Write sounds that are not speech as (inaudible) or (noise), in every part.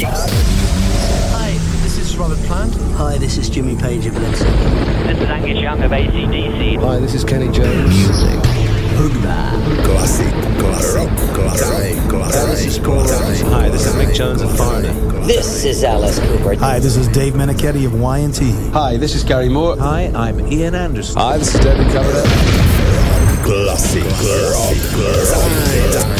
Hi, this is Robert Plant. Hi, this is Jimmy Page of Led Zeppelin. This is Angus Young of ACDC. Hi, this is Kenny Jones. Music. Hoogba. Classic, classic, classic, classic. This is Paul Hi, this is Mick Jones of Foreigner. This is Alice Cooper. Hi, this is Dave Menichetti of Y&T. Hi, this is Gary Moore. Hi, I'm Ian Anderson. Hi, this is David Coverdale. Classic, classic, classic.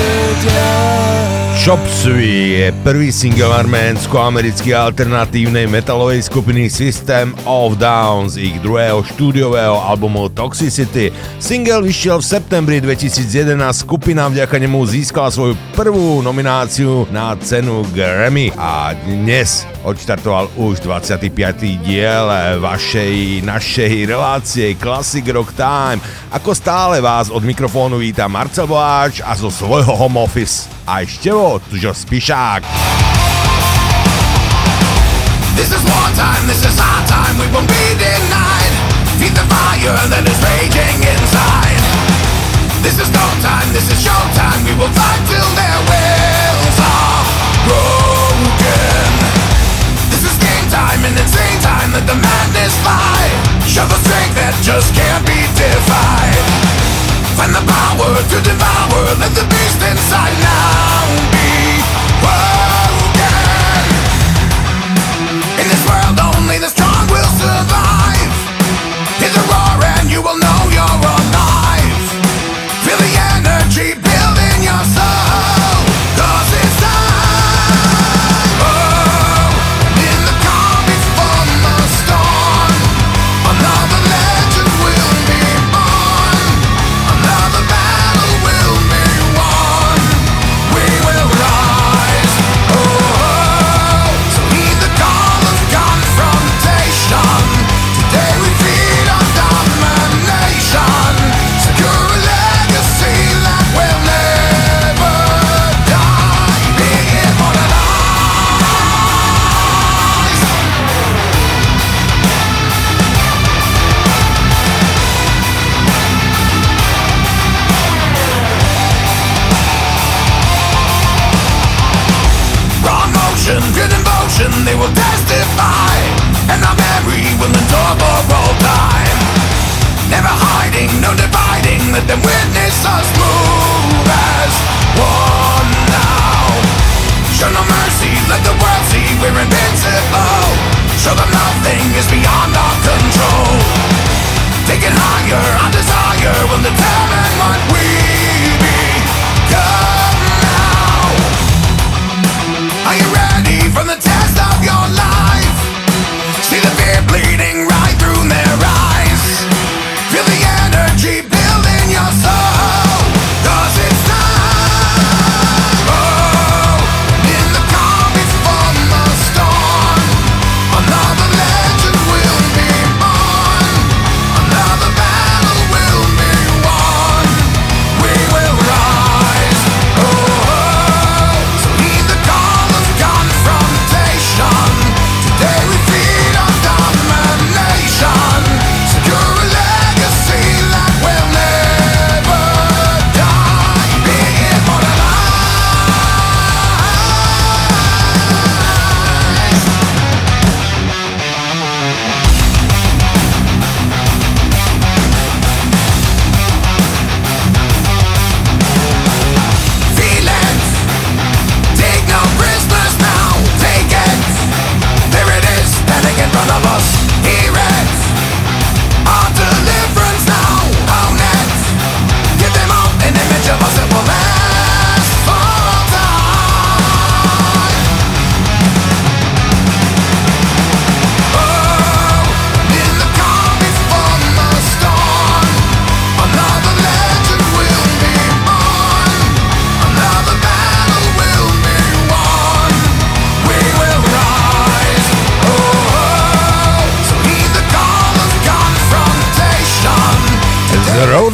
yesterday Chop Suey je prvý single arménsko-americkej alternatívnej metalovej skupiny System of Down z ich druhého štúdiového albumu Toxicity. Single vyšiel v septembri 2011, skupina vďaka nemu získala svoju prvú nomináciu na cenu Grammy a dnes odštartoval už 25. diel vašej, našej relácie Classic Rock Time. Ako stále vás od mikrofónu víta Marcel Boáč a zo svojho home office aj Števo Tužo Spišák. This is wartime, this is our time, we won't be denied. Feed the fire that is raging inside. This is no time, this is showtime, we will fight till their wills are broken. This is game time, an insane time, let the madness fly. Show the strength that just can't be defied. Find the power to devour, let the beast inside now let them witness us move as one now. Show no mercy, let the world see we're invincible. Show them nothing is beyond our control. Taking higher, our desire will determine what we.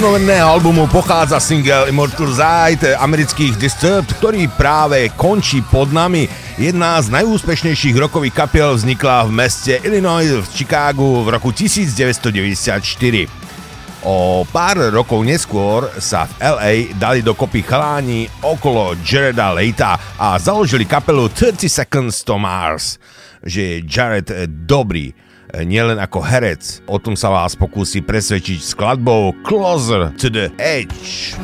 Rovnomenného albumu pochádza single Immortal Zite amerických Disturbed, ktorý práve končí pod nami. Jedna z najúspešnejších rokových kapiel vznikla v meste Illinois v Chicagu v roku 1994. O pár rokov neskôr sa v LA dali dokopy chaláni okolo Jareda Leita a založili kapelu 30 Seconds to Mars. Že je Jared dobrý, nielen ako herec. O tom sa vás pokúsi presvedčiť skladbou Closer to the Edge.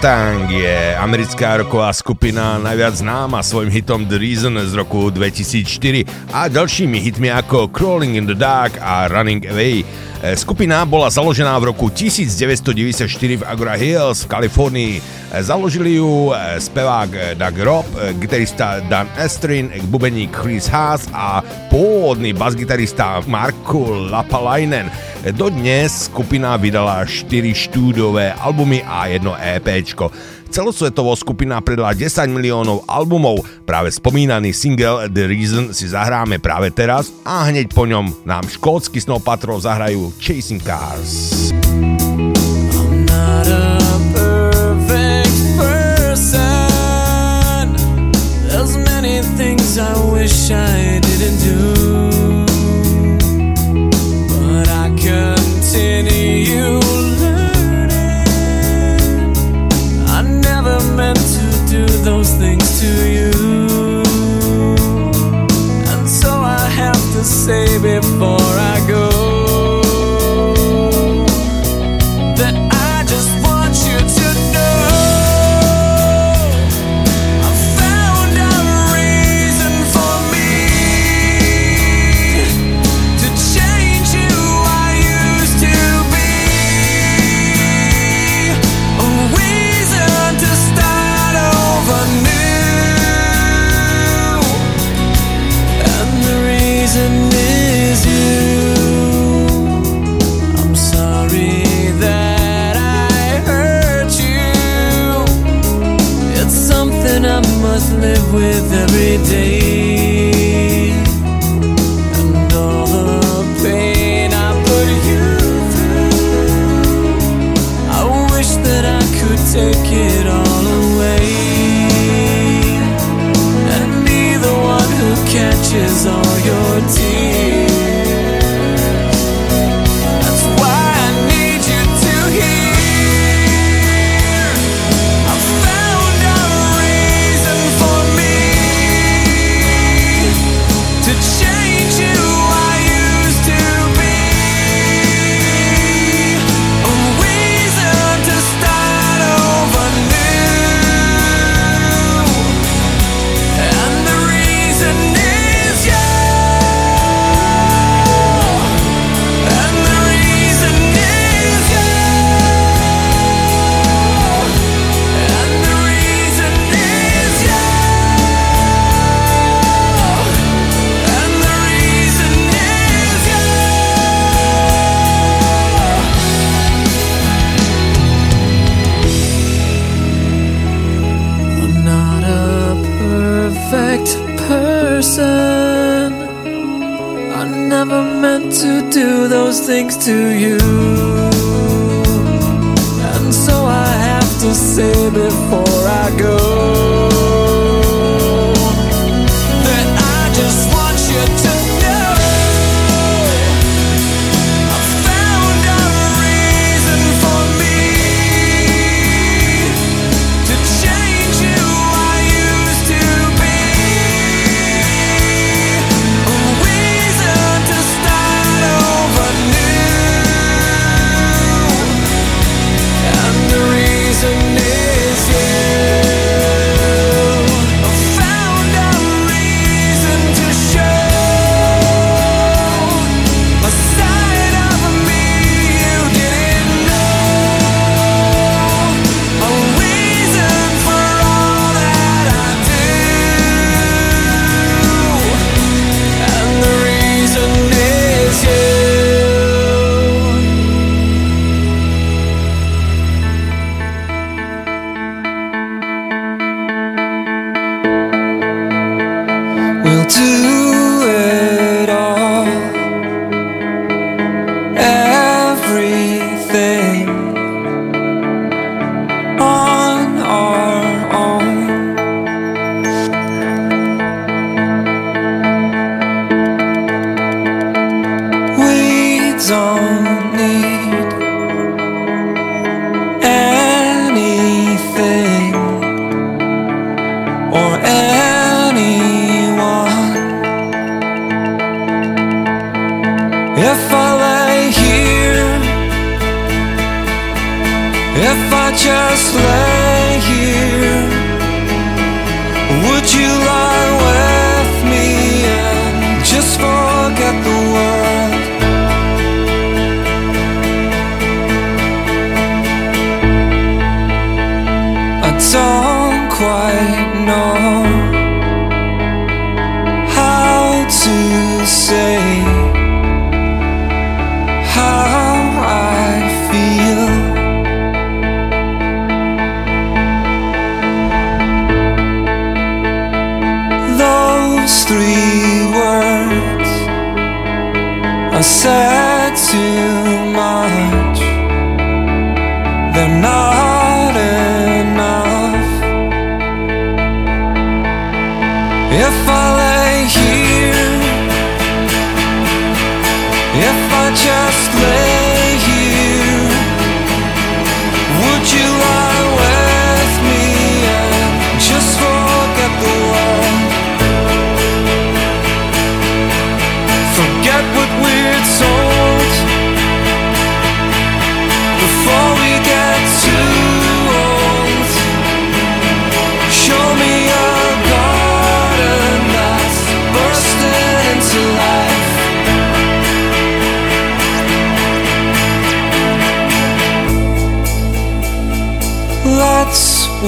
Hoopstang je americká roková skupina najviac známa svojim hitom The Reason z roku 2004 a ďalšími hitmi ako Crawling in the Dark a Running Away. E, skupina bola založená v roku 1994 v Agora Hills v Kalifornii. E, založili ju e, spevák Doug Robb, gitarista Dan Estrin, bubeník Chris Haas a pôvodný basgitarista Marko Lapalainen. Dodnes skupina vydala 4 štúdové albumy a jedno EPčko. Celosvetovo skupina predala 10 miliónov albumov. Práve spomínaný single The Reason si zahráme práve teraz a hneď po ňom nám škótsky Snow Patrol zahrajú Chasing Cars. I wish I didn't do. Say before I go. With every day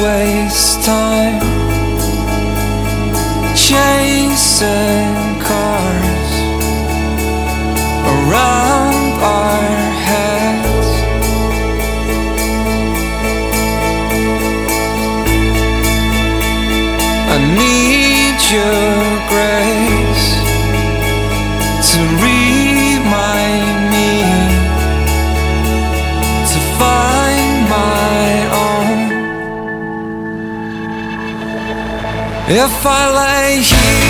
waste time chasing cars around If I lay here,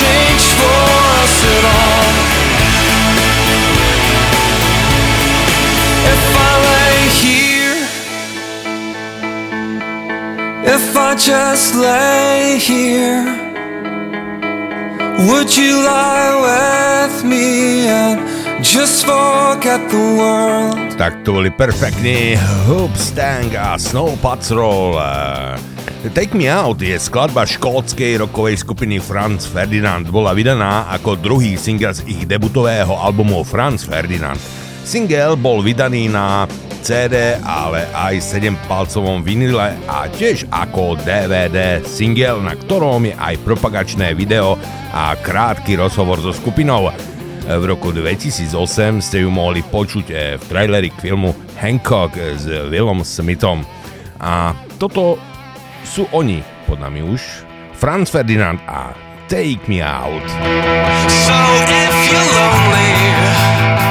change for us at all. If I lay here, if I just lay here, would you lie with me and just forget the world? Tak to boli perfektní Hoopstang a Snow Patrol. Take Me Out je skladba škótskej rokovej skupiny Franz Ferdinand. Bola vydaná ako druhý single z ich debutového albumu Franz Ferdinand. Single bol vydaný na CD, ale aj 7-palcovom vinile a tiež ako DVD single, na ktorom je aj propagačné video a krátky rozhovor so skupinou. V roku 2008 ste ju mohli počuť eh, v traileri k filmu Hancock s Willom Smithom. A toto sú oni, pod nami už, Franz Ferdinand a Take Me Out. So if you're lonely,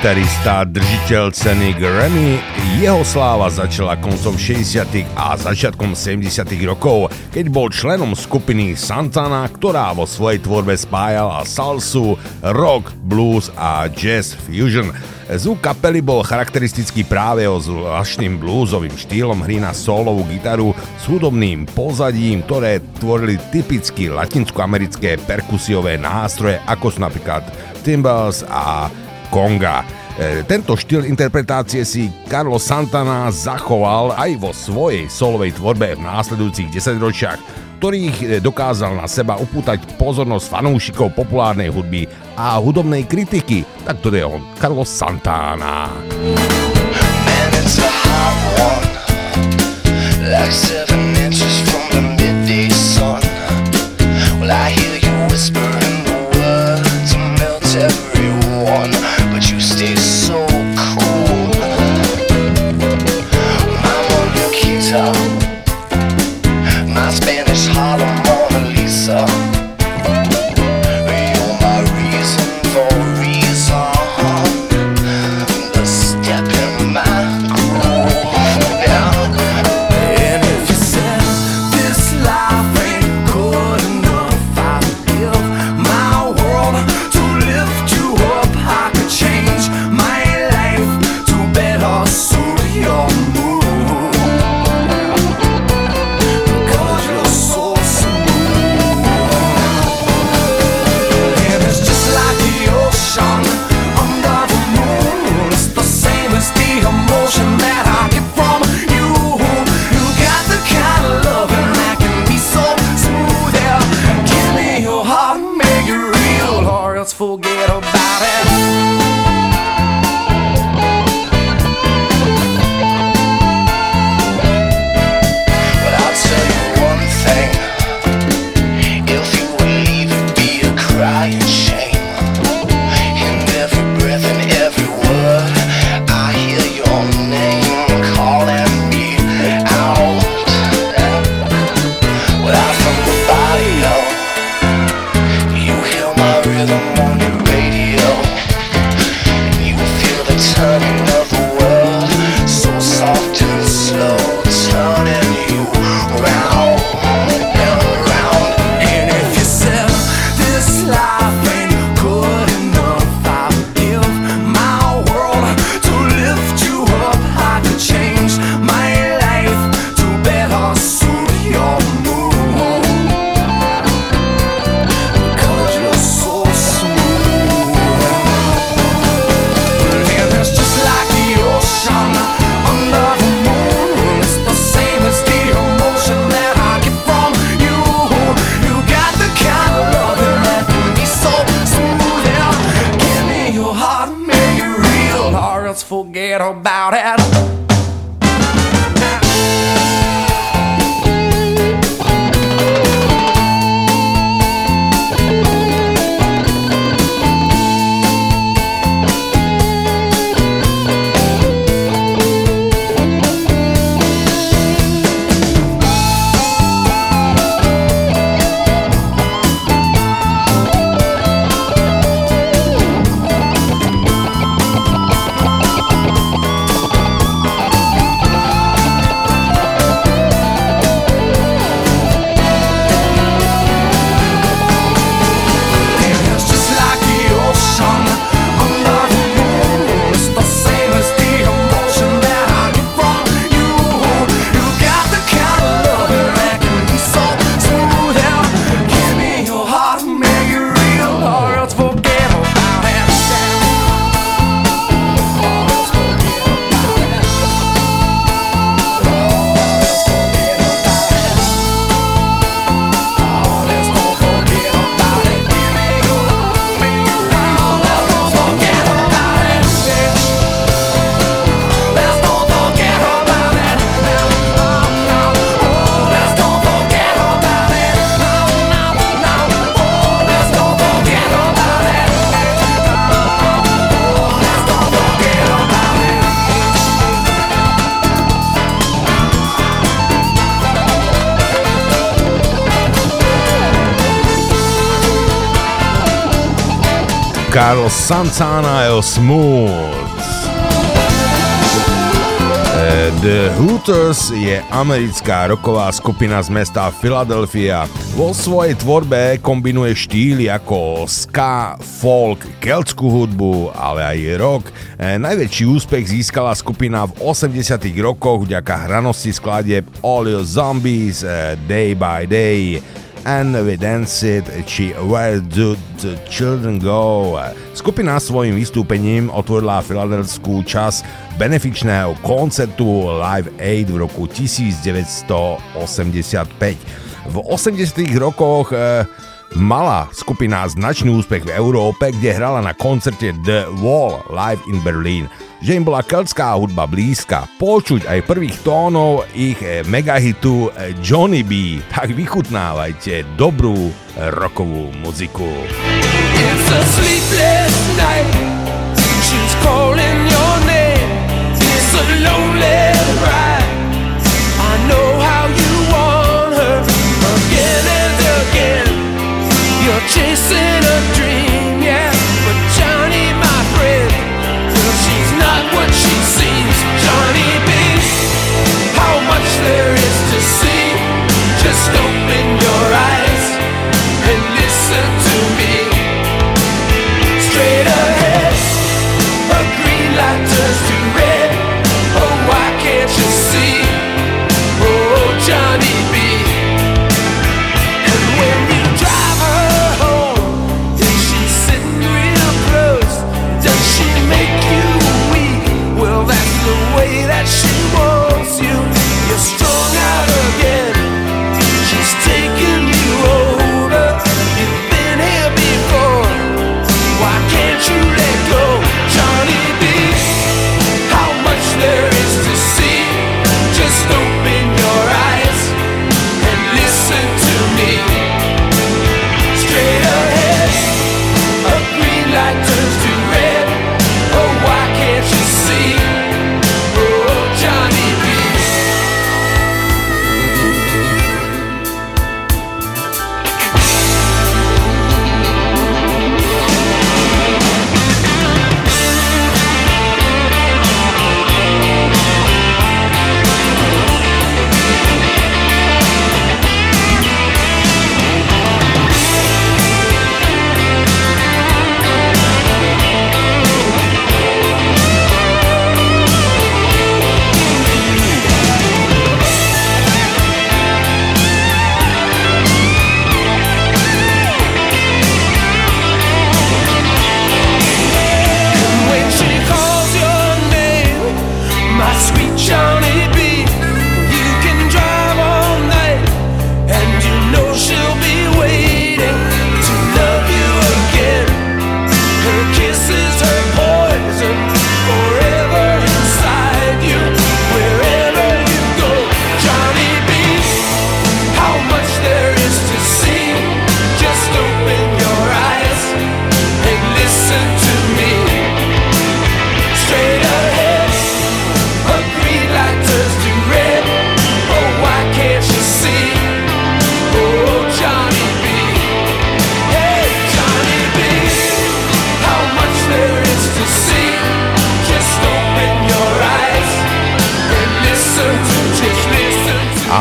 gitarista, držiteľ ceny Grammy. Jeho sláva začala koncom 60. a začiatkom 70. rokov, keď bol členom skupiny Santana, ktorá vo svojej tvorbe spájala salsu, rock, blues a jazz fusion. Zvuk kapely bol charakteristický práve o zvláštnym blúzovým štýlom hry na solovú gitaru s hudobným pozadím, ktoré tvorili typicky latinskoamerické perkusiové nástroje, ako sú napríklad timbals a Konga. E, tento štýl interpretácie si Carlos Santana zachoval aj vo svojej solovej tvorbe v následujúcich desaťročiach, ktorých e, dokázal na seba upútať pozornosť fanúšikov populárnej hudby a hudobnej kritiky, tak to je on, Carlos Santana. Like seven inches from the midday sun. Well, I hear Carlos Santana a jeho Smooth. Eh, The Hooters je americká roková skupina z mesta Philadelphia. Vo svojej tvorbe kombinuje štýly ako ska, folk, keltskú hudbu, ale aj rock. Eh, Najväčší úspech získala skupina v 80 rokoch vďaka hranosti skladieb All Your Zombies, eh, Day by Day, And We Dance It či Where Do the Children Go. Skupina svojim vystúpením otvorila filadelskú čas benefičného koncertu Live Aid v roku 1985. V 80 rokoch e, mala skupina značný úspech v Európe, kde hrala na koncerte The Wall live in Berlin. Že im bola keltská hudba blízka, počuť aj prvých tónov ich eh, megahitu eh, Johnny B, tak vychutnávajte dobrú rokovú muziku. It's a sleepless night. She's calling your name. It's a lonely ride. I know how you want her again and again. You're chasing a dream, what she seems. Johnny B, how much there is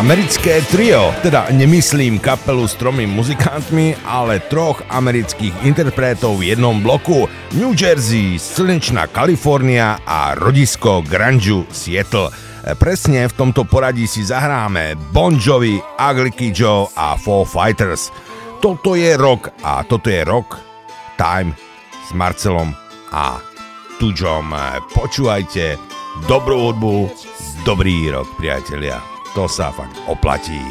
Americké trio, teda nemyslím kapelu s tromi muzikantmi, ale troch amerických interpretov v jednom bloku. New Jersey, slnečná Kalifornia a rodisko grunge Seattle. Presne v tomto poradí si zahráme Bon Jovi, Ugly Joe a Foo Fighters. Toto je rock a toto je rock Time s Marcelom a Tuďom. E, Počúvajte dobrú hudbu, dobrý rok, priatelia. To sa fakt oplatí.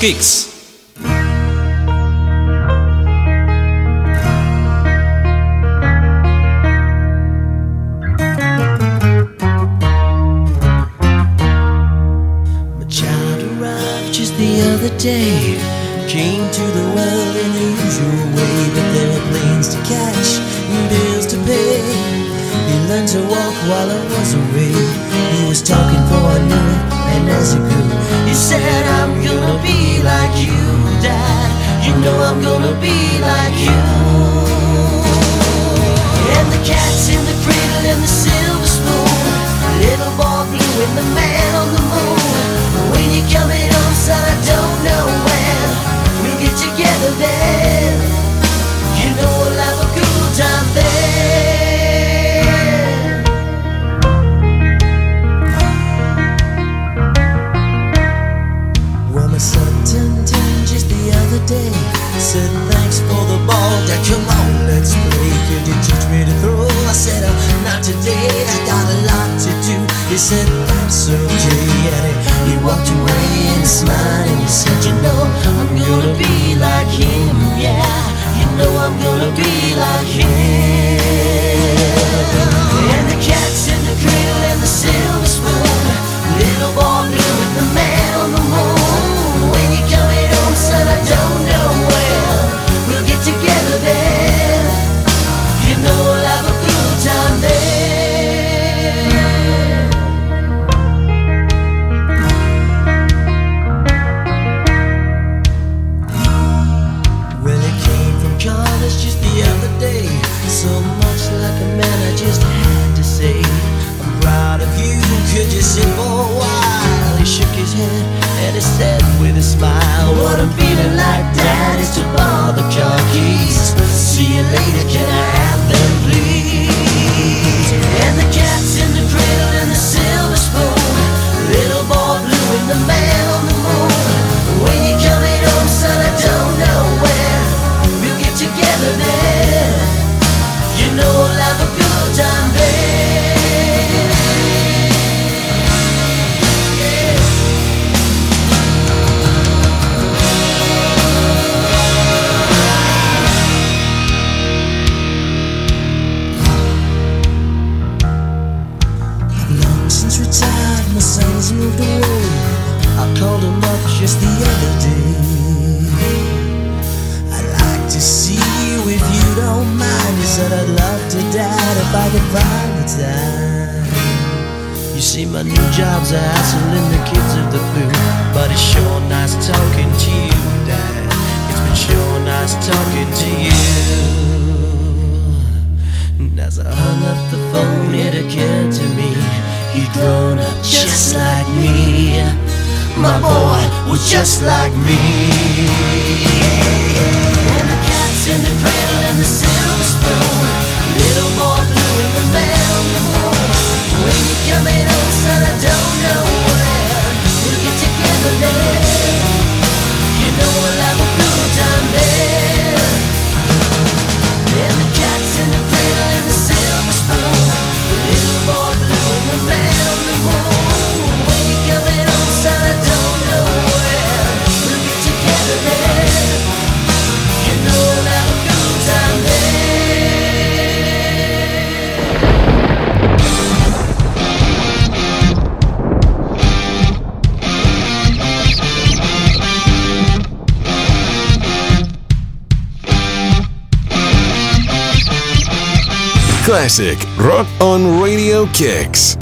Kicks. see my new job's a hassle and the kids are the blue But it's sure nice talking to you, Dad. It's been sure nice talking to you. And as I hung up the phone, it occurred to me He'd grown up just like me. My boy was just like me. And the cats in the cradle and the silver spoon. Little boy you know we'll have a good time there classic rock on Radio Kicks.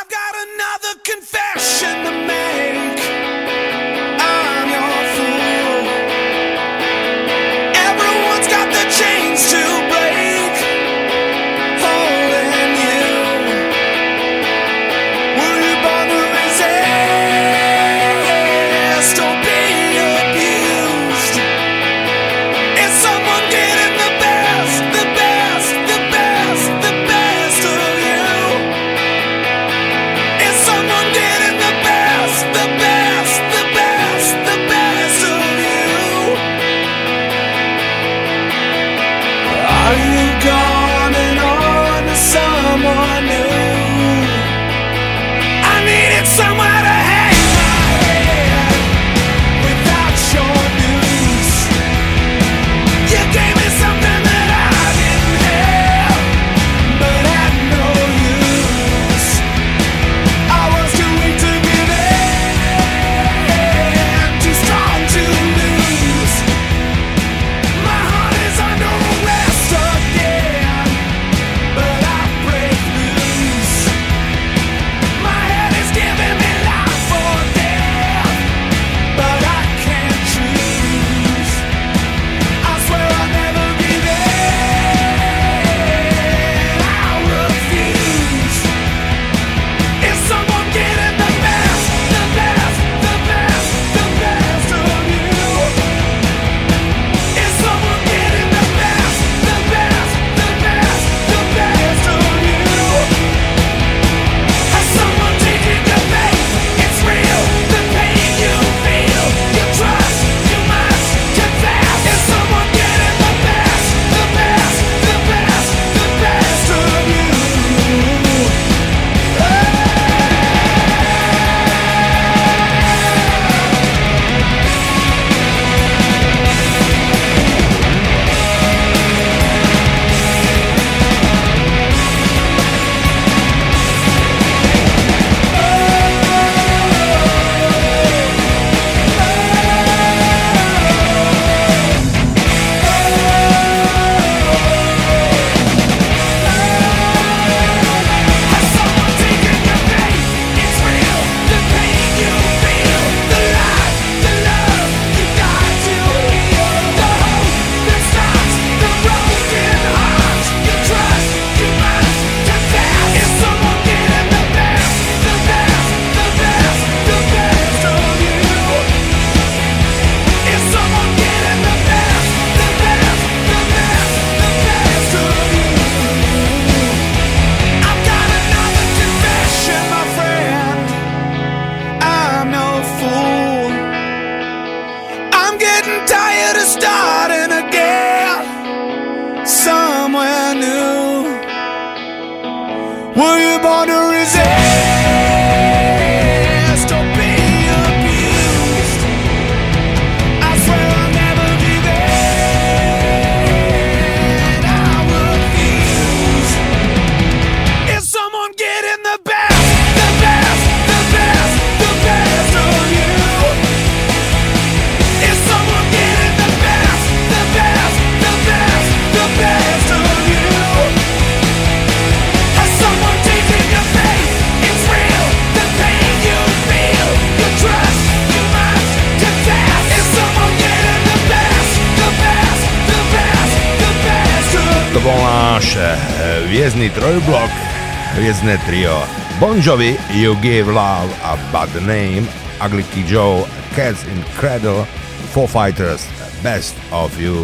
Jovi, You Give Love a Bad Name, Ugly Kid Joe, Cats in Cradle, Foo Fighters, Best of You.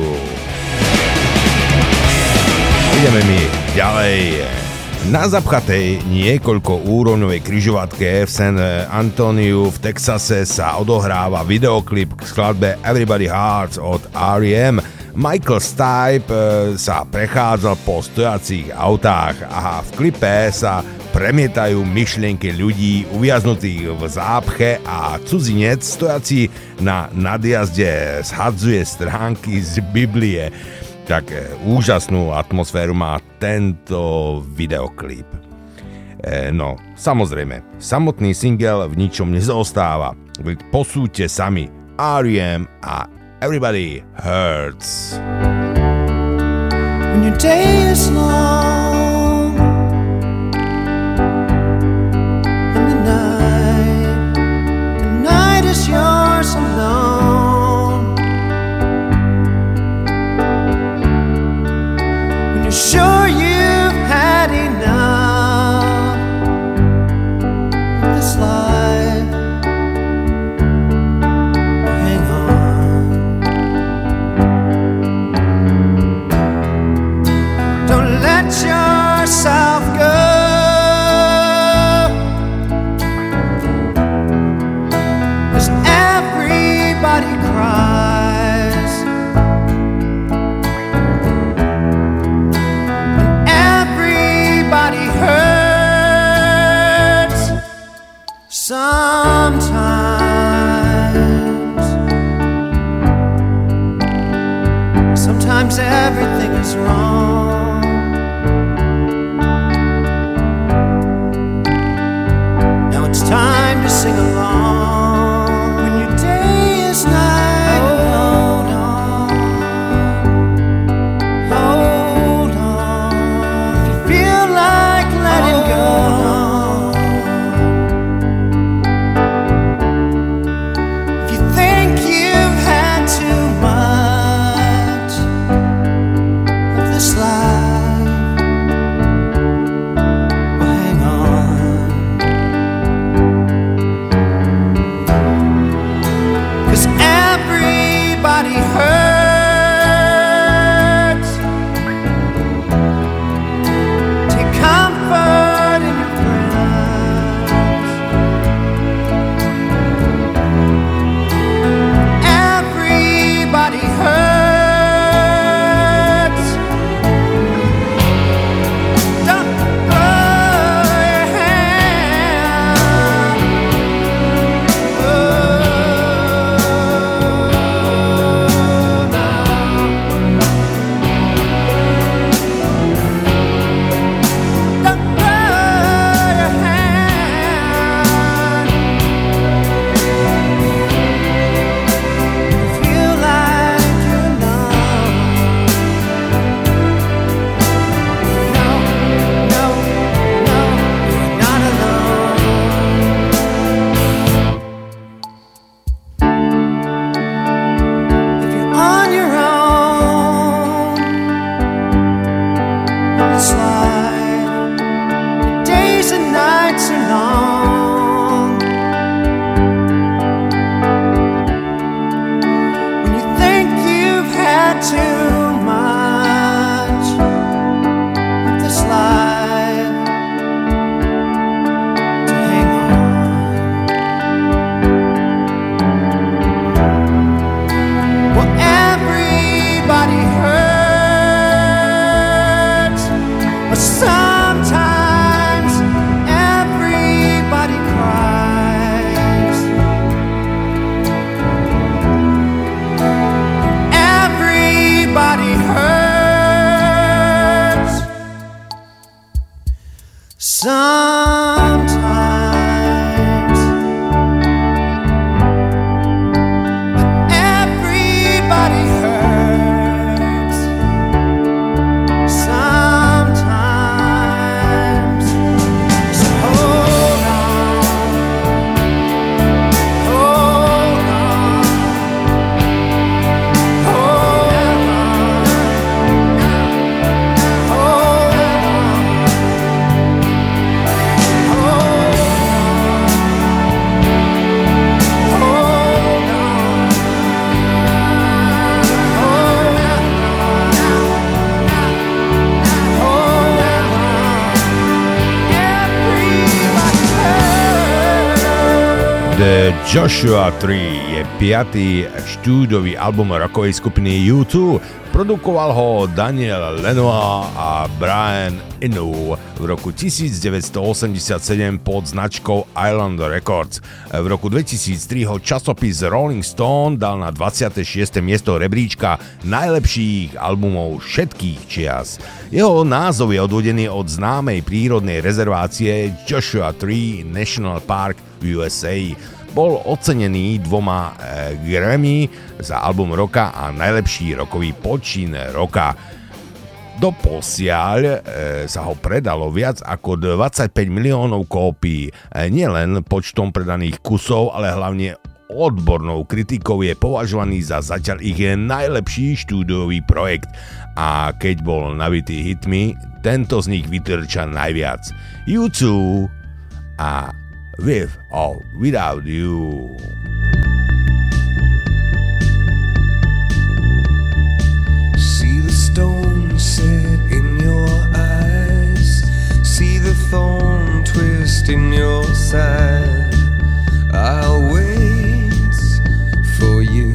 Ideme mi ďalej. Na zapchatej niekoľko úrovňovej kryžovatke v San Antoniu v Texase sa odohráva videoklip k skladbe Everybody Hearts od R.E.M. Michael Stipe e, sa prechádzal po stojacích autách a v klipe sa premietajú myšlienky ľudí uviaznutých v zápche a cudzinec stojací na nadjazde zhadzuje stránky z Biblie. Tak e, úžasnú atmosféru má tento videoklip. E, no, samozrejme, samotný single v ničom nezaostáva. Veď Posúďte sami R.E.M. a Everybody Hurts. When your day is long Joshua 3 je piatý štúdový album rokovej skupiny U2. Produkoval ho Daniel Lenoir a Brian Eno v roku 1987 pod značkou Island Records. V roku 2003 ho časopis Rolling Stone dal na 26. miesto rebríčka najlepších albumov všetkých čias. Jeho názov je odvodený od známej prírodnej rezervácie Joshua Tree National Park USA. Bol ocenený dvoma e, Grammy za album roka a najlepší rokový počin roka. Do posiaľ e, sa ho predalo viac ako 25 miliónov kópií. E, nielen počtom predaných kusov, ale hlavne odbornou kritikou je považovaný za zatiaľ ich najlepší štúdiový projekt a keď bol nabitý hitmi, tento z nich vytrča najviac. U2 a With or Without You. See the stone set in your eyes. See the thorn twist in your side. I'll wait for you.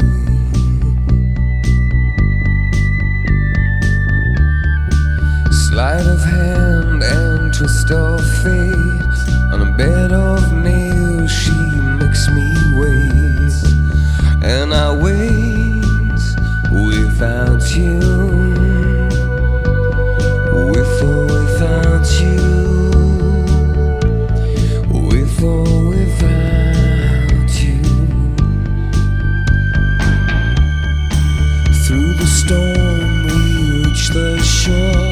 Sleight of hand and twist of fate. Bed of nails, she makes me wait. And I wait without you. With or without you. With or without you. Through the storm, we reach the shore.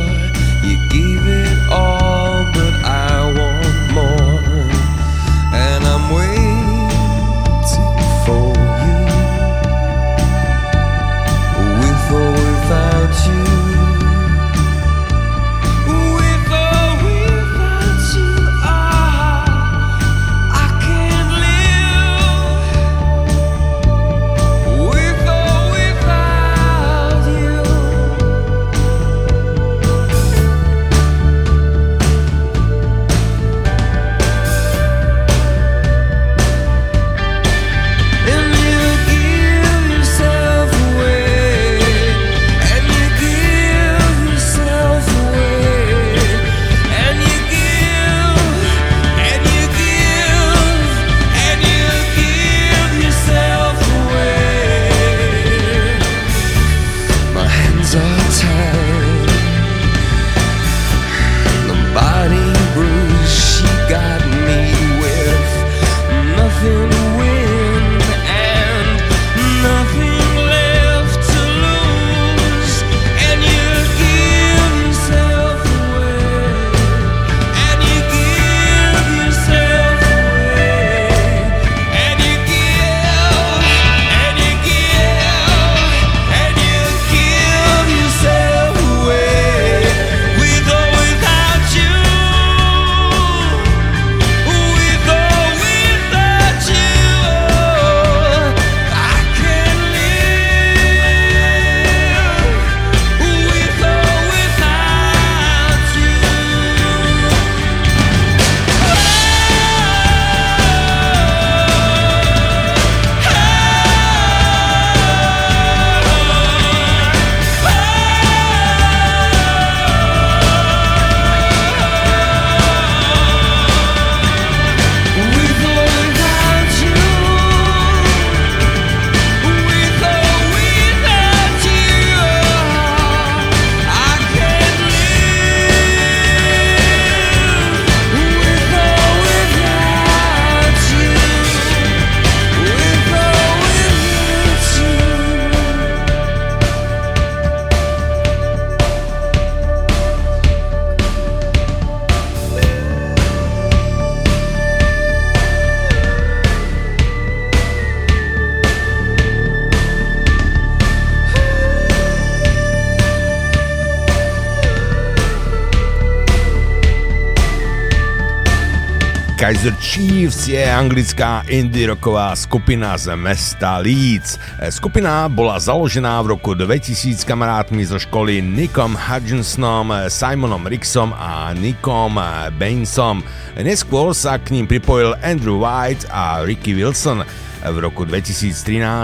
Kaiser Chiefs je anglická indie rocková skupina z mesta Leeds. Skupina bola založená v roku 2000 kamarátmi zo školy Nickom Hutchinsonom, Simonom Rixom a Nickom Bainsom. Neskôr sa k ním pripojil Andrew White a Ricky Wilson. V roku 2013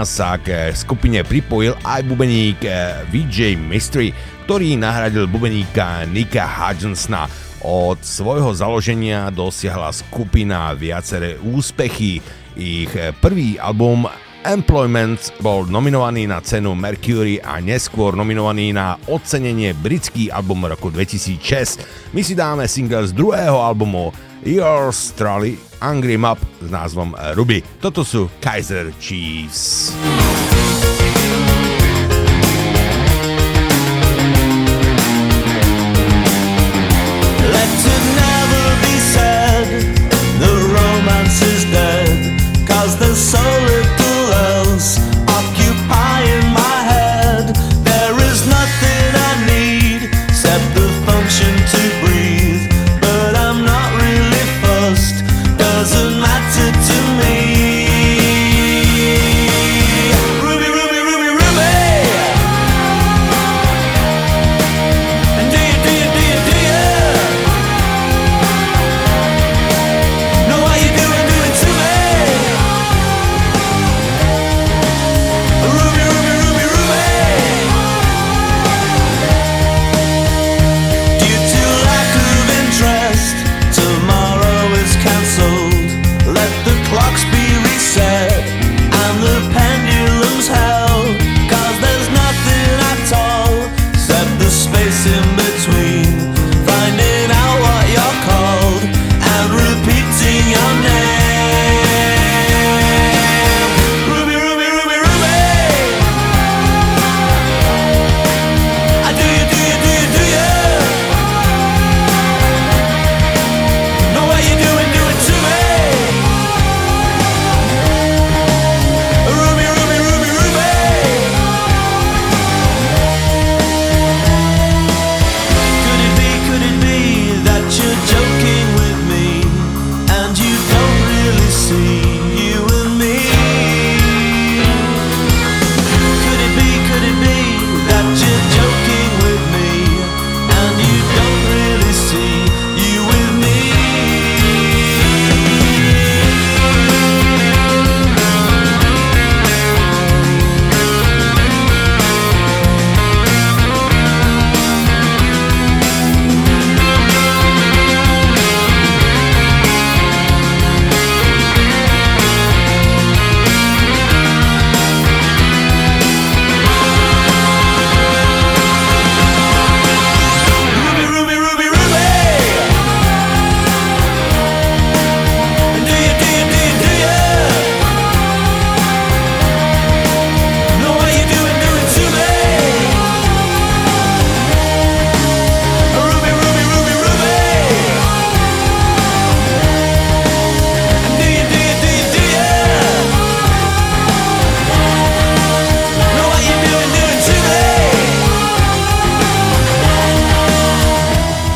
sa k skupine pripojil aj bubeník VJ Mystery, ktorý nahradil bubeníka Nika Hutchinsona. Od svojho založenia dosiahla skupina viaceré úspechy. Ich prvý album Employment bol nominovaný na cenu Mercury a neskôr nominovaný na ocenenie britský album roku 2006. My si dáme single z druhého albumu Yours Truly Angry Map s názvom Ruby. Toto sú Kaiser Chiefs.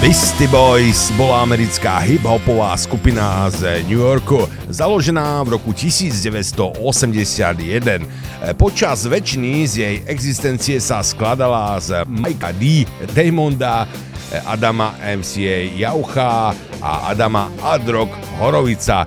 Beastie Boys bola americká hip-hopová skupina z New Yorku, založená v roku 1981. Počas väčšiny z jej existencie sa skladala z Mikea D, Daymonda, Adama MCA Jaucha a Adama Adrock Horovica.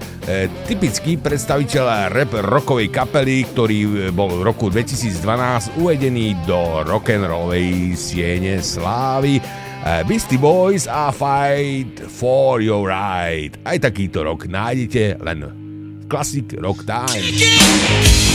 Typický predstaviteľ rap rockovej kapely, ktorý bol v roku 2012 uvedený do rock'n'rollovej siene slávy. Eh, Beastie Boys a Fight for Your Right. Aj takýto rok nájdete len Classic Rock Time.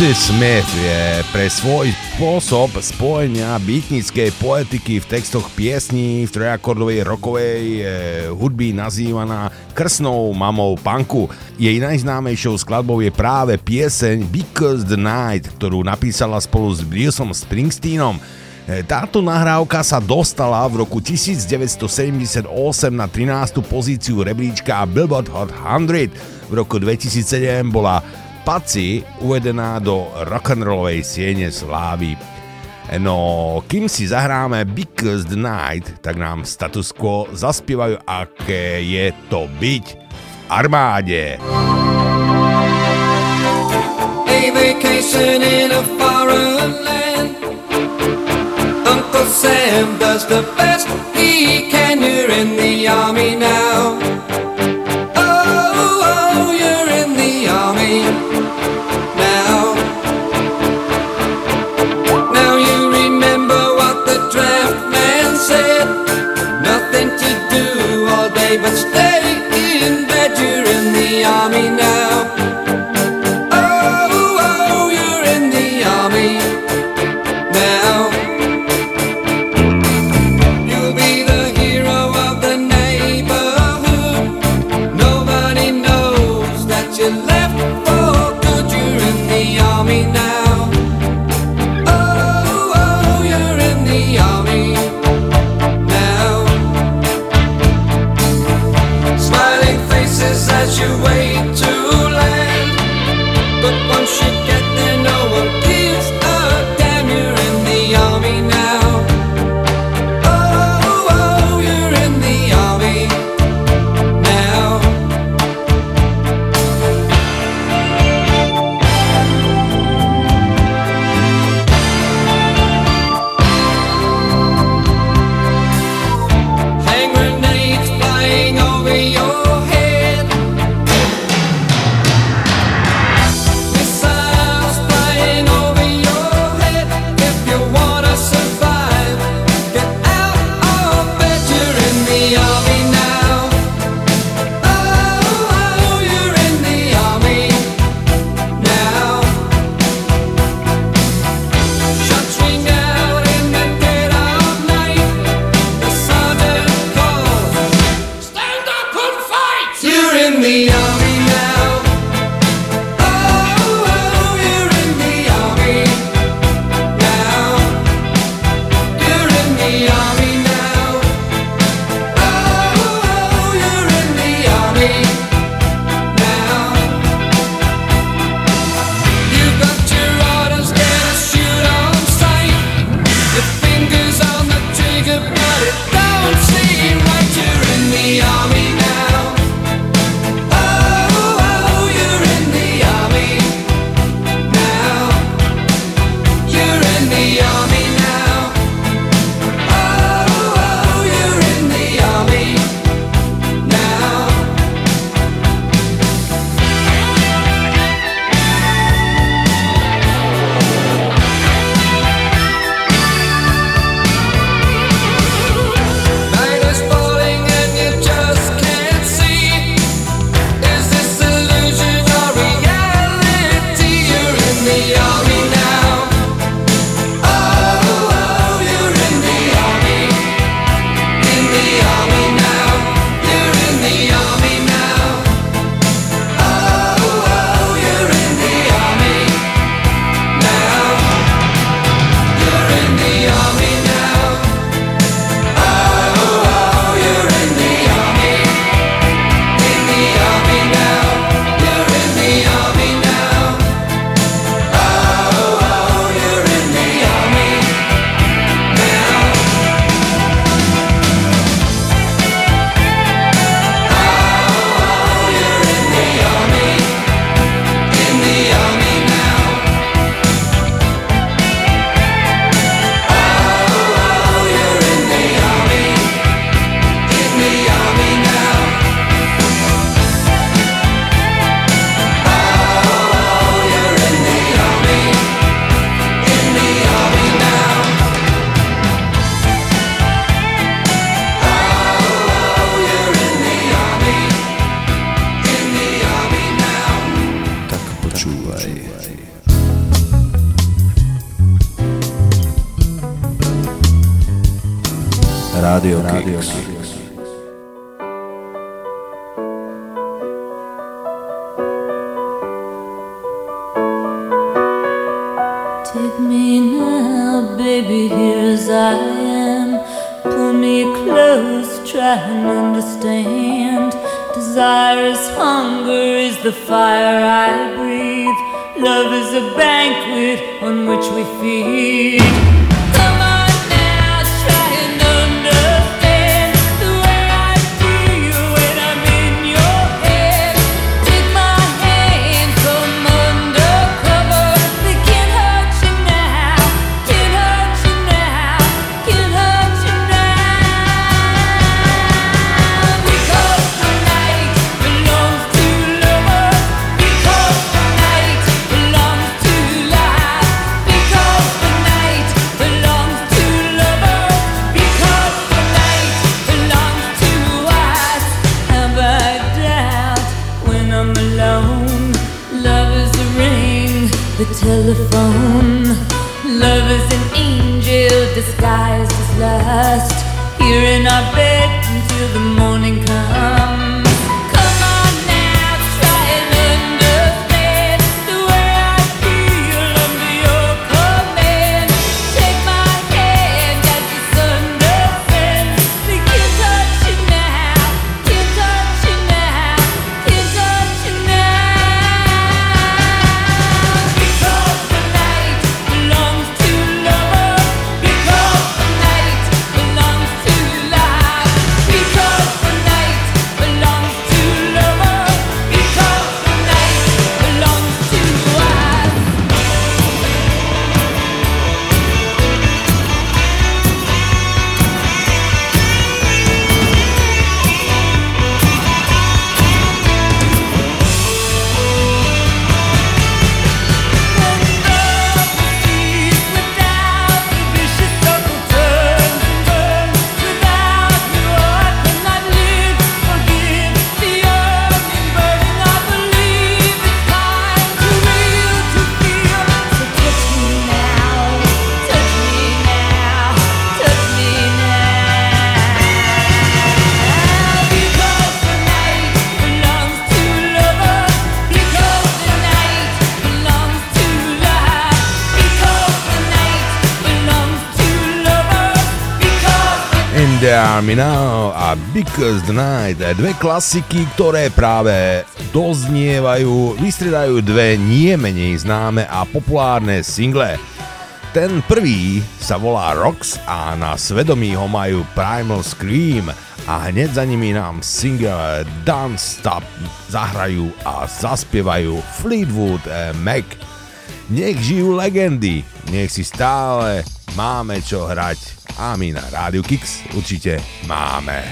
Bessie Smith je pre svoj spôsob spojenia bytnickej poetiky v textoch piesní v trojakordovej rokovej eh, hudby nazývaná krsnou mamou punku. Jej najznámejšou skladbou je práve pieseň Because the Night, ktorú napísala spolu s Bruceom Springsteenom. Eh, táto nahrávka sa dostala v roku 1978 na 13. pozíciu rebríčka Billboard Hot 100. V roku 2007 bola Paci uvedená do rock'n'rollovej siene slávy. No, kým si zahráme Because the Night, tak nám status quo zaspievajú, aké je to byť v armáde. A vacation in a foreign land Uncle Sam does the best he can, you're in the army now Música Radio They Are Now a Because the Night. Dve klasiky, ktoré práve doznievajú, vystriedajú dve nie menej známe a populárne single. Ten prvý sa volá Rocks a na svedomí ho majú Primal Scream a hneď za nimi nám single Don't Stop zahrajú a zaspievajú Fleetwood Mac. Nech žijú legendy, nech si stále máme čo hrať a my na Rádiu Kix určite máme.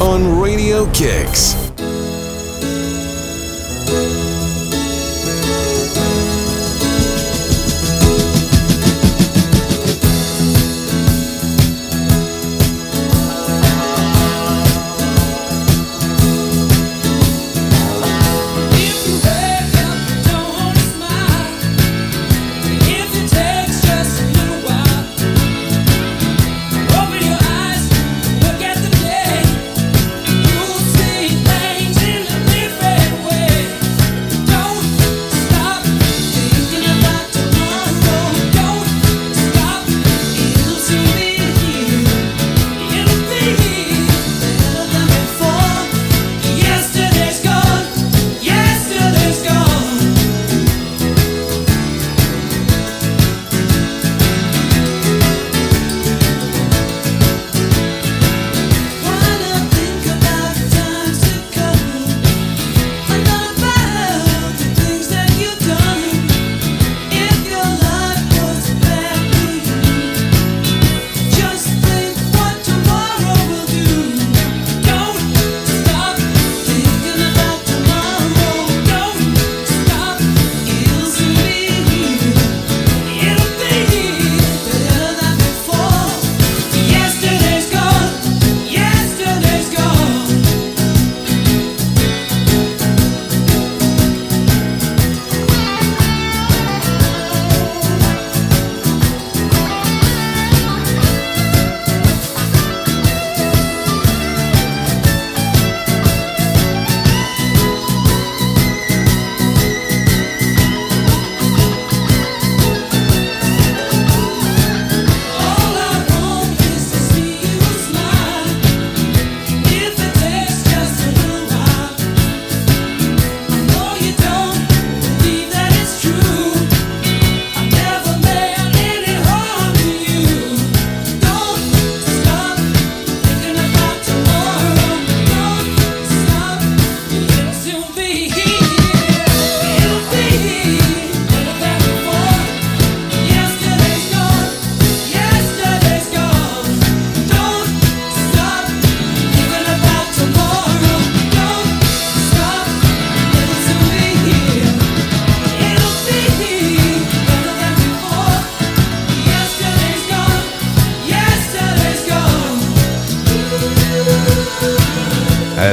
on Radio Kicks.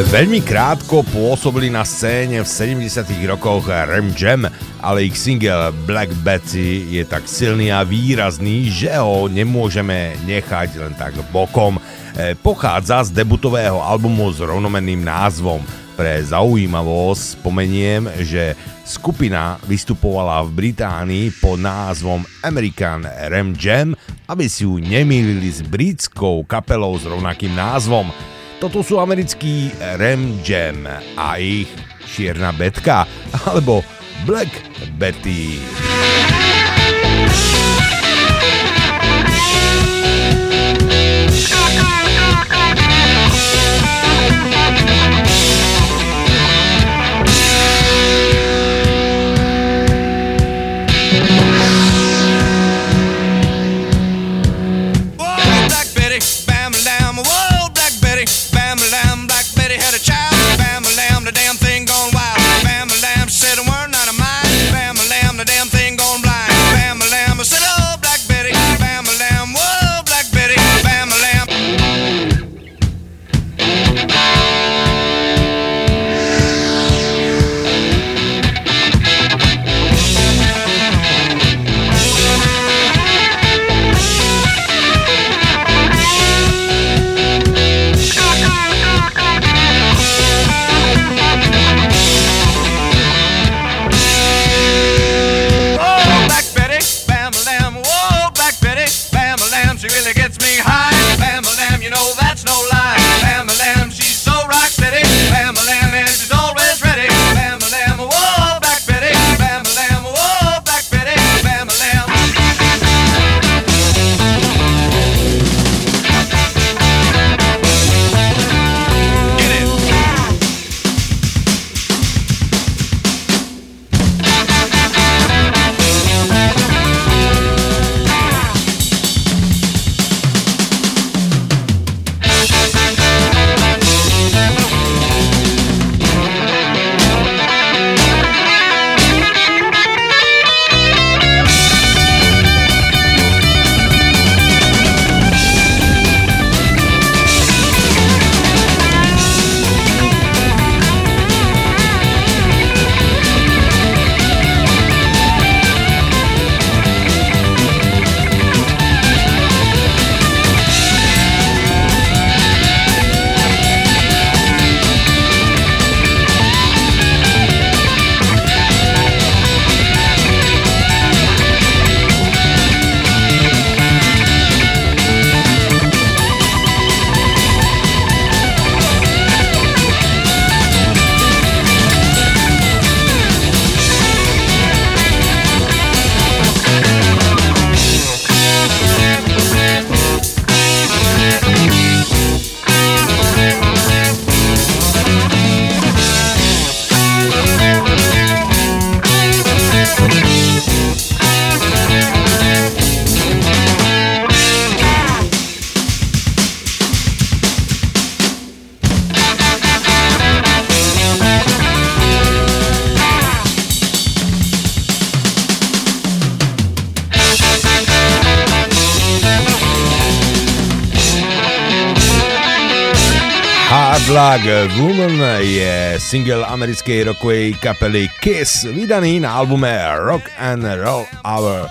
veľmi krátko pôsobili na scéne v 70 rokoch Rem Jam, ale ich single Black Betsy je tak silný a výrazný, že ho nemôžeme nechať len tak bokom. E, pochádza z debutového albumu s rovnomenným názvom. Pre zaujímavosť spomeniem, že skupina vystupovala v Británii pod názvom American Rem Jam, aby si ju nemýlili s britskou kapelou s rovnakým názvom. Toto sú americkí Ram Jam a ich Čierna Betka alebo Black Betty. Single americkej rockovej kapely Kiss, vydaný na albume Rock and Roll Hour.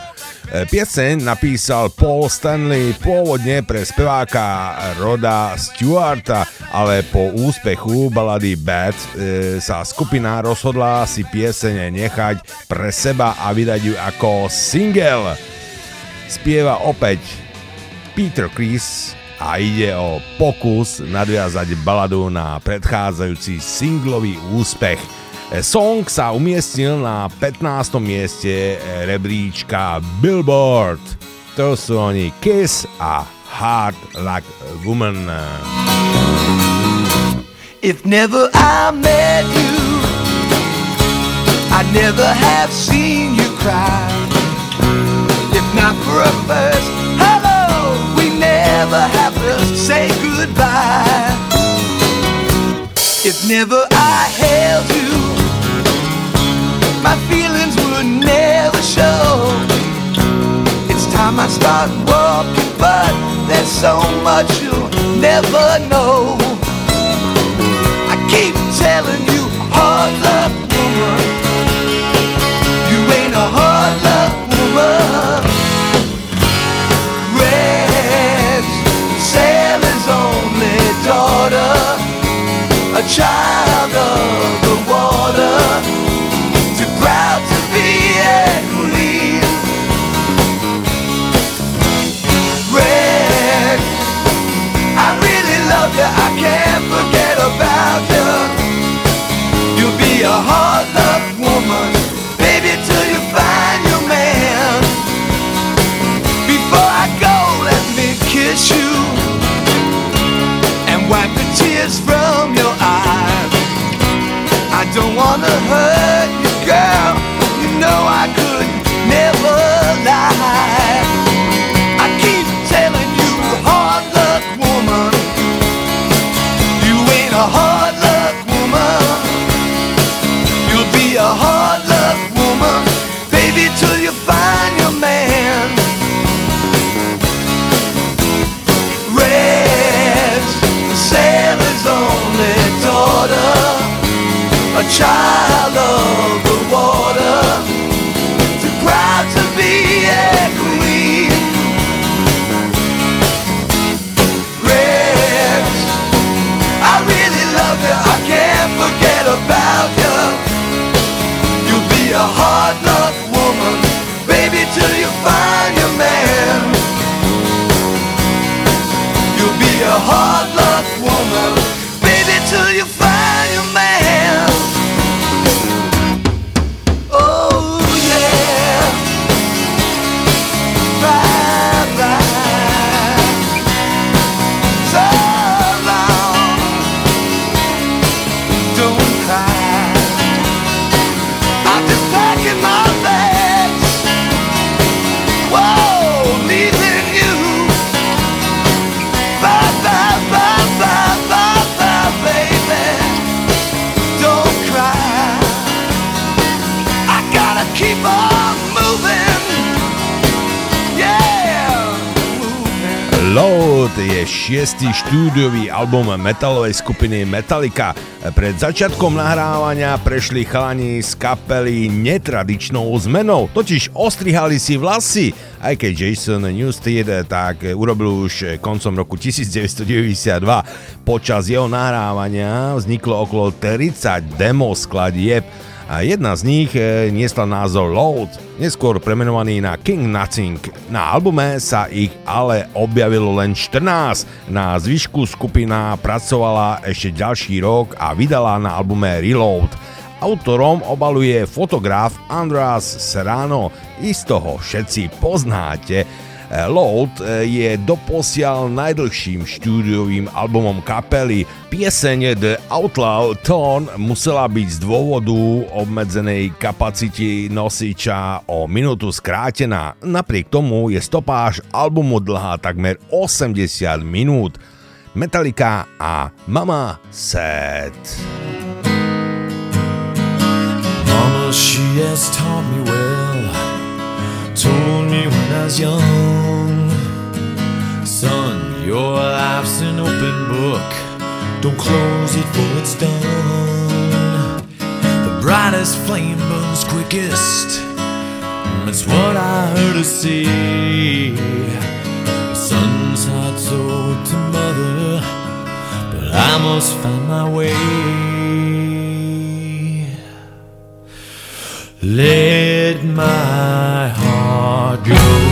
E, Pieseň napísal Paul Stanley pôvodne pre speváka Roda Stewarta, ale po úspechu balady Bad e, sa skupina rozhodla si pieseň nechať pre seba a vydať ju ako single. Spieva opäť Peter Chris a ide o pokus nadviazať baladu na predchádzajúci singlový úspech. E, Song sa umiestnil na 15. mieste rebríčka Billboard. To sú oni Kiss a Hard Like Woman. If never I met you, I'd never have seen you cry. If not for a first hello, we never goodbye. If never I held you, my feelings would never show. It's time I start walking, but there's so much you'll never know. I keep telling you, hard luck a child of je šiestý štúdiový album metalovej skupiny Metallica. Pred začiatkom nahrávania prešli chalani z kapely netradičnou zmenou, totiž ostrihali si vlasy, aj keď Jason Newsted tak urobil už koncom roku 1992. Počas jeho nahrávania vzniklo okolo 30 demo skladieb, jedna z nich e, niesla názov Load, neskôr premenovaný na King Nothing. Na albume sa ich ale objavilo len 14. Na zvyšku skupina pracovala ešte ďalší rok a vydala na albume Reload. Autorom obaluje fotograf Andreas Serrano, isto ho všetci poznáte. Load je doposiaľ najdlhším štúdiovým albumom kapely. Pieseň The Outlaw Tone musela byť z dôvodu obmedzenej kapacity nosiča o minútu skrátená. Napriek tomu je stopáž albumu dlhá takmer 80 minút. Metallica a Mama Said. Mama, she has taught me well. Told me was young. Son, your life's an open book. Don't close it for it's done. The brightest flame burns quickest. That's what I heard her say. Son's heart sold to mother, but I must find my way. Let my heart go.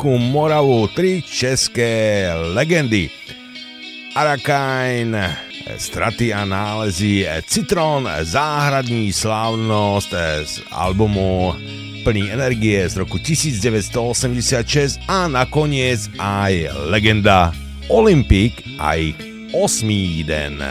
Česku Moravu tri české legendy. Arakajn, straty a nálezy, Citron, záhradní slávnosť eh, z albumu plný energie z roku 1986 a nakoniec aj legenda Olympik a osmý den.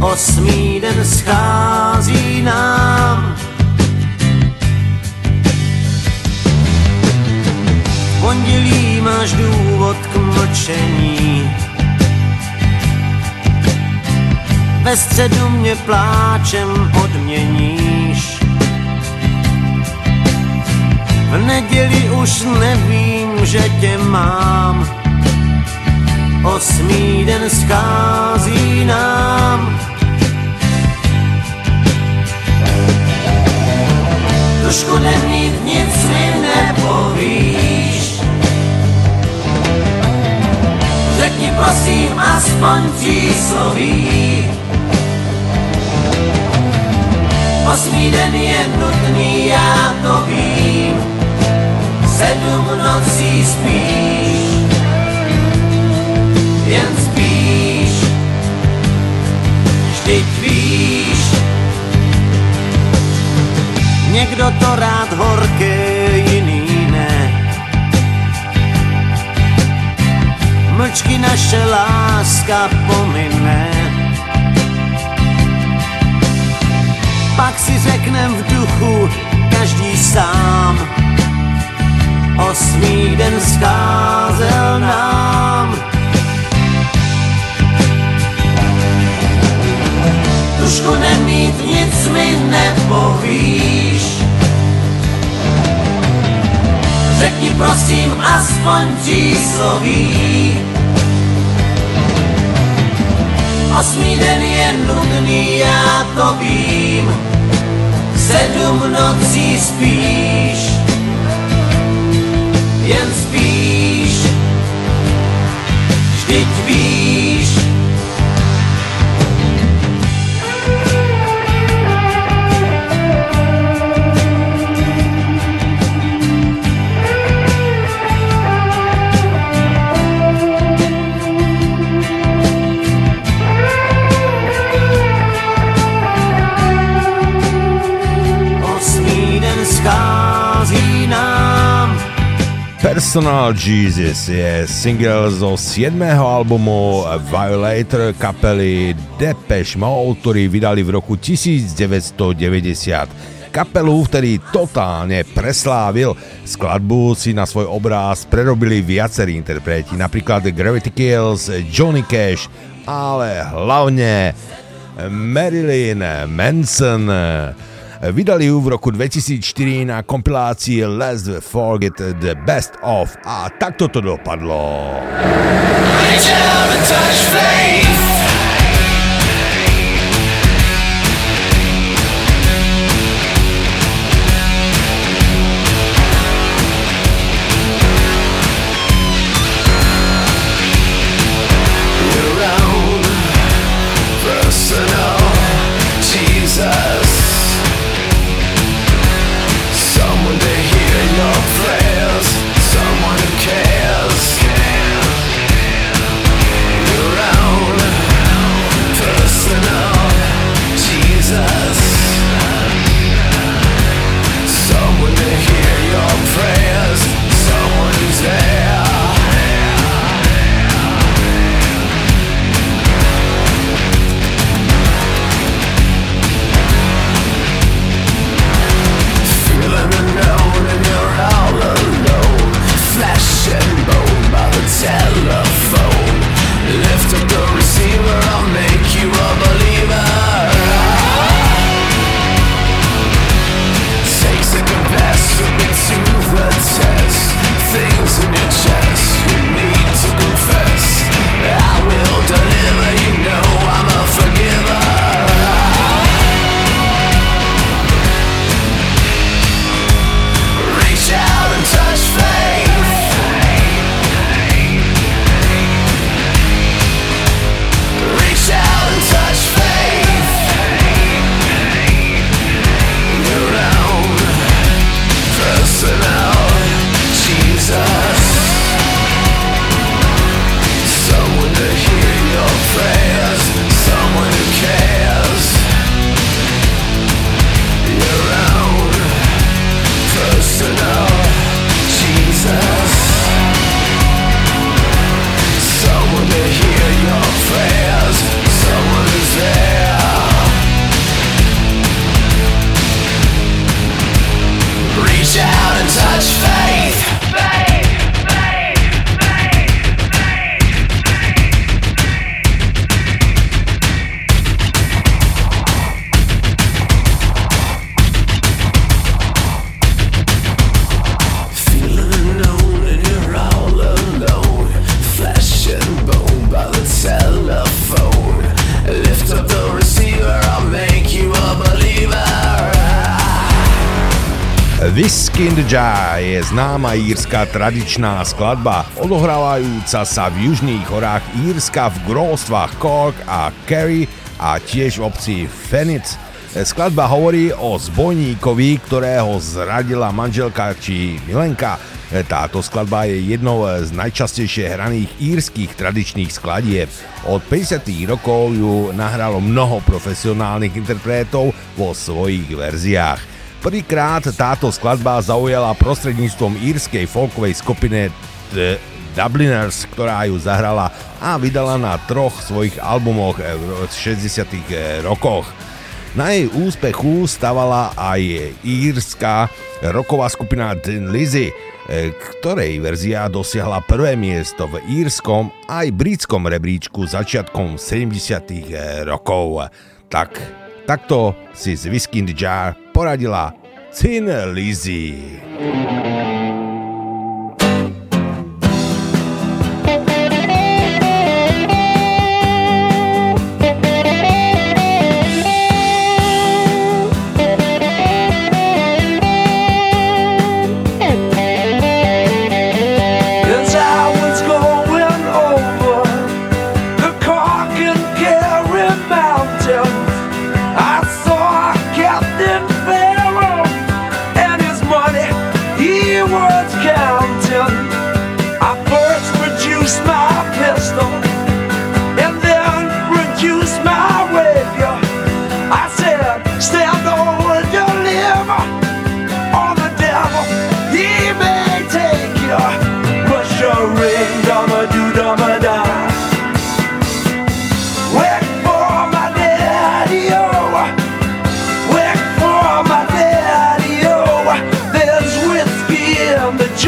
Osmý den schází nám. V pondělí máš důvod k mlčení. Ve středu mě pláčem odměníš. V neděli už nevím, že tě mám. Osmý den schází nám. Trošku nemít nic mi nepovíš. Řekni prosím aspoň čísloví. Osmý den je nutný, já to vím. Sedm nocí spíš, Vždyť víš, někdo to rád horké, jiný ne. Mlčky naše láska pomine. Pak si řeknem v duchu každý sám. Osmý den scházel nám. Tušku nemít nic mi nepovíš. Řekni prosím aspoň čísloví. Osmý den je nudný, já to vím. Sedm nocí spíš, Personal Jesus je single zo 7. albumu Violator kapely Depeche Mode, ktorý vydali v roku 1990. Kapelu, ktorý totálne preslávil. Skladbu si na svoj obráz prerobili viacerí interpreti, napríklad Gravity Kills, Johnny Cash, ale hlavne Marilyn Manson. Vydali ju v roku 2004 na kompilácii Let's Forget the Best Of a takto to dopadlo. Reach out and touch. Známa írska tradičná skladba, odohrávajúca sa v južných horách Írska v gróstvách Cork a Kerry a tiež v obci Fenit. Skladba hovorí o zbojníkovi, ktorého zradila manželka či milenka. Táto skladba je jednou z najčastejšie hraných írskych tradičných skladieb. Od 50. rokov ju nahralo mnoho profesionálnych interpretov vo svojich verziách. Prvýkrát táto skladba zaujala prostredníctvom írskej folkovej skupiny The Dubliners, ktorá ju zahrala a vydala na troch svojich albumoch v 60. rokoch. Na jej úspechu stavala aj írska roková skupina Tin Lizzy, ktorej verzia dosiahla prvé miesto v írskom aj britskom rebríčku začiatkom 70. rokov. Tak, takto si z Whiskey Jar poradila Tin Lizzy.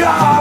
In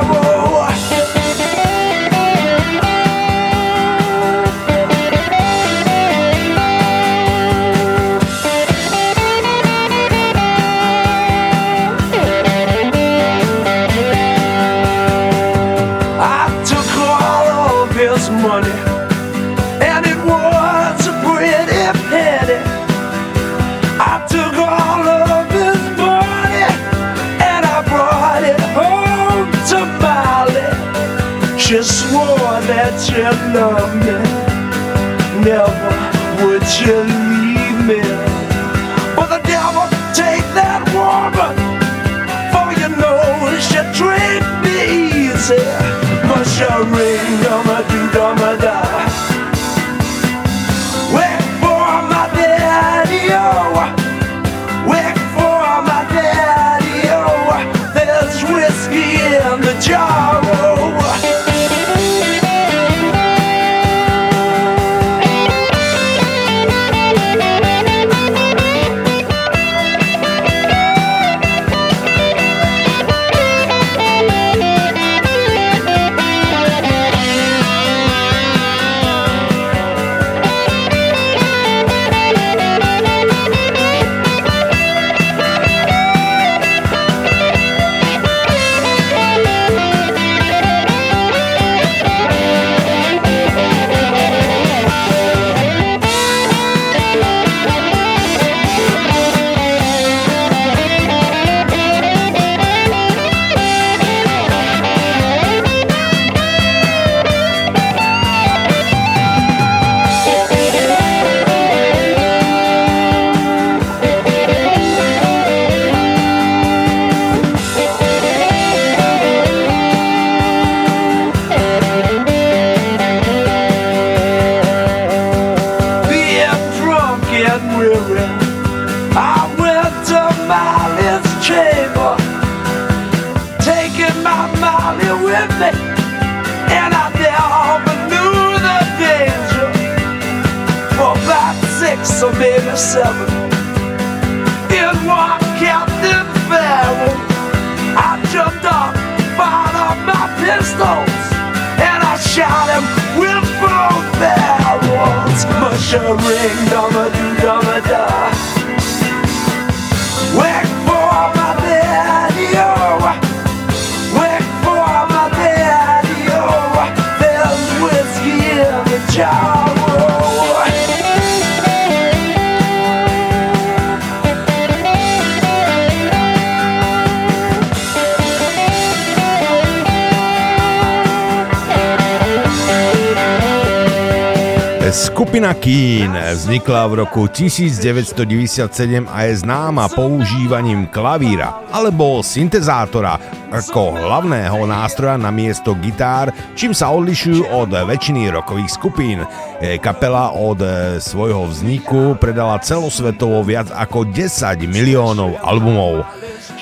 roku 1997 a je známa používaním klavíra alebo syntezátora ako hlavného nástroja na miesto gitár, čím sa odlišujú od väčšiny rokových skupín. E, Kapela od e, svojho vzniku predala celosvetovo viac ako 10 miliónov albumov.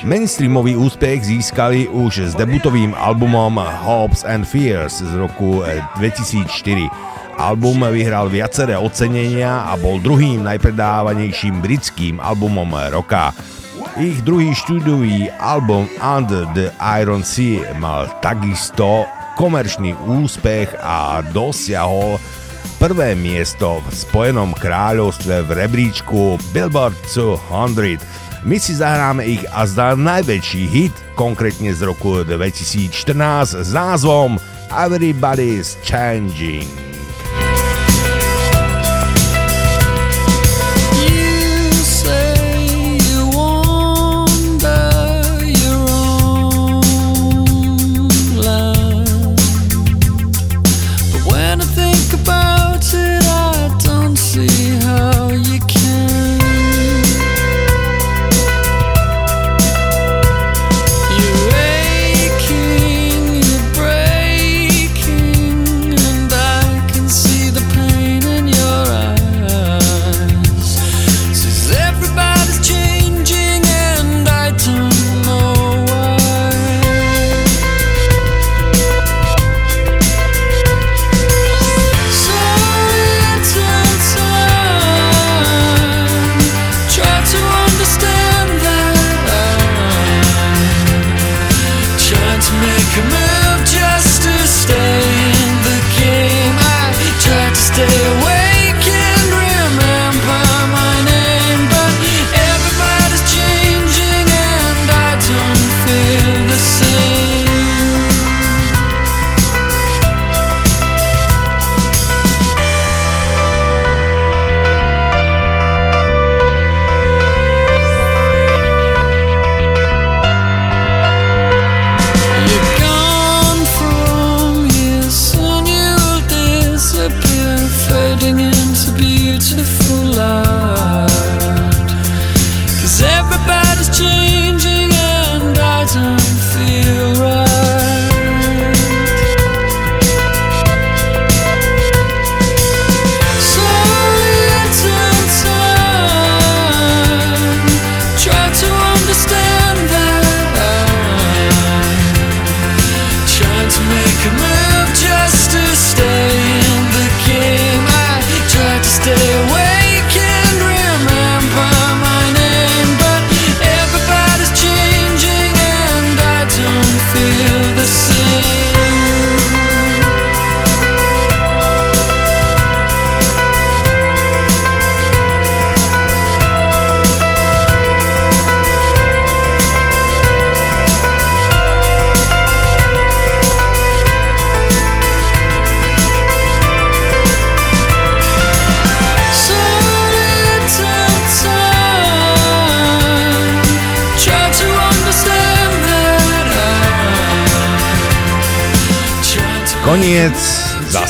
Mainstreamový úspech získali už s debutovým albumom Hopes and Fears z roku e, 2004. Album vyhral viaceré ocenenia a bol druhým najpredávanejším britským albumom roka. Ich druhý štúdiový album Under the Iron Sea mal takisto komerčný úspech a dosiahol prvé miesto v Spojenom kráľovstve v rebríčku Billboard 200. My si zahráme ich a zdá najväčší hit, konkrétne z roku 2014 s názvom Everybody's Changing.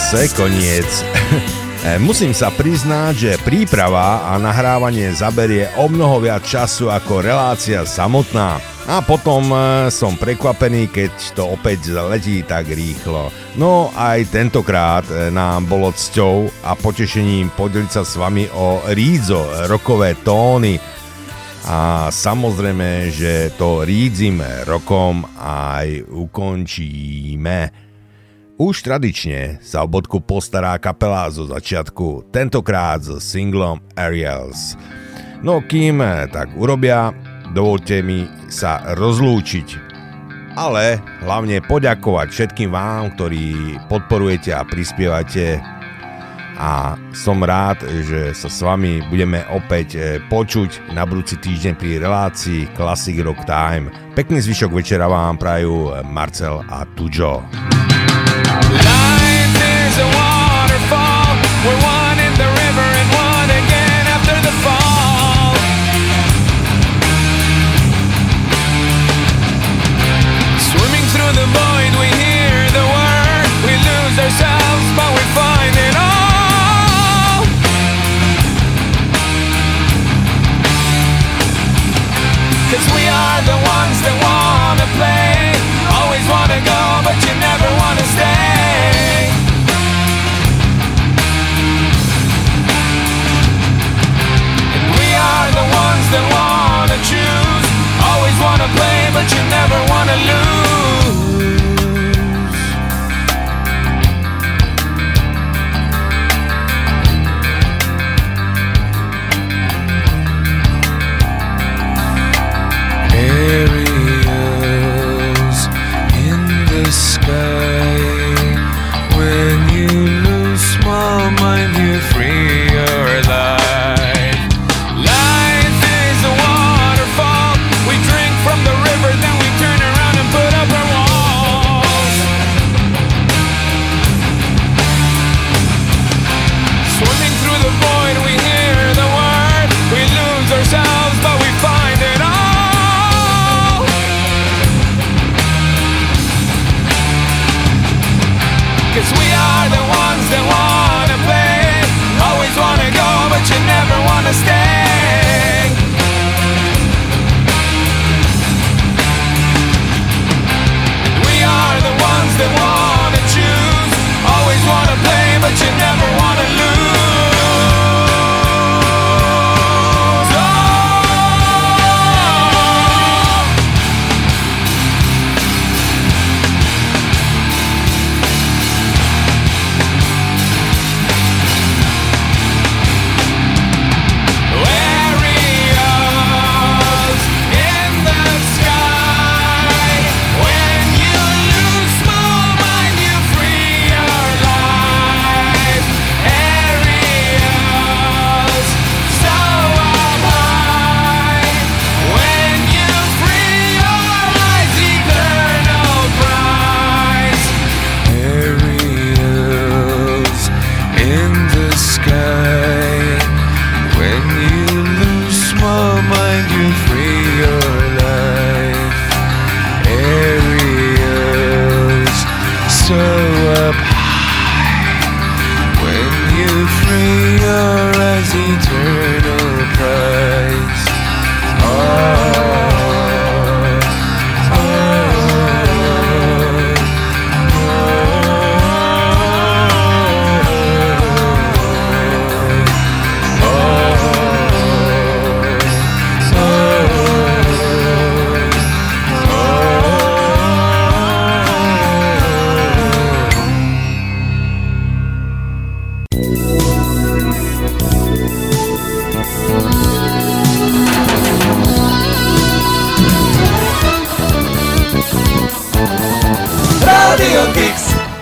Zase koniec. (laughs) E, Musím sa priznať, že príprava a nahrávanie zaberie o mnoho viac času ako relácia samotná. A potom e, som prekvapený, keď to opäť letí tak rýchlo. No aj tentokrát e, nám bolo cťou a potešením podeliť sa s vami o rídzo rokové tóny. A samozrejme, že to rídzim rokom aj ukončíme. Už tradične sa o bodku postará kapela zo začiatku, tentokrát s singlom Ariels. No kým tak urobia, dovolte mi sa rozlúčiť. Ale hlavne poďakovať všetkým vám, ktorí podporujete a prispievate a som rád, že sa s vami budeme opäť e, počuť na budúci týždeň pri relácii Classic Rock Time. Pekný zvyšok večera vám prajú Marcel a Tujo. Life is a but you never wanna lose.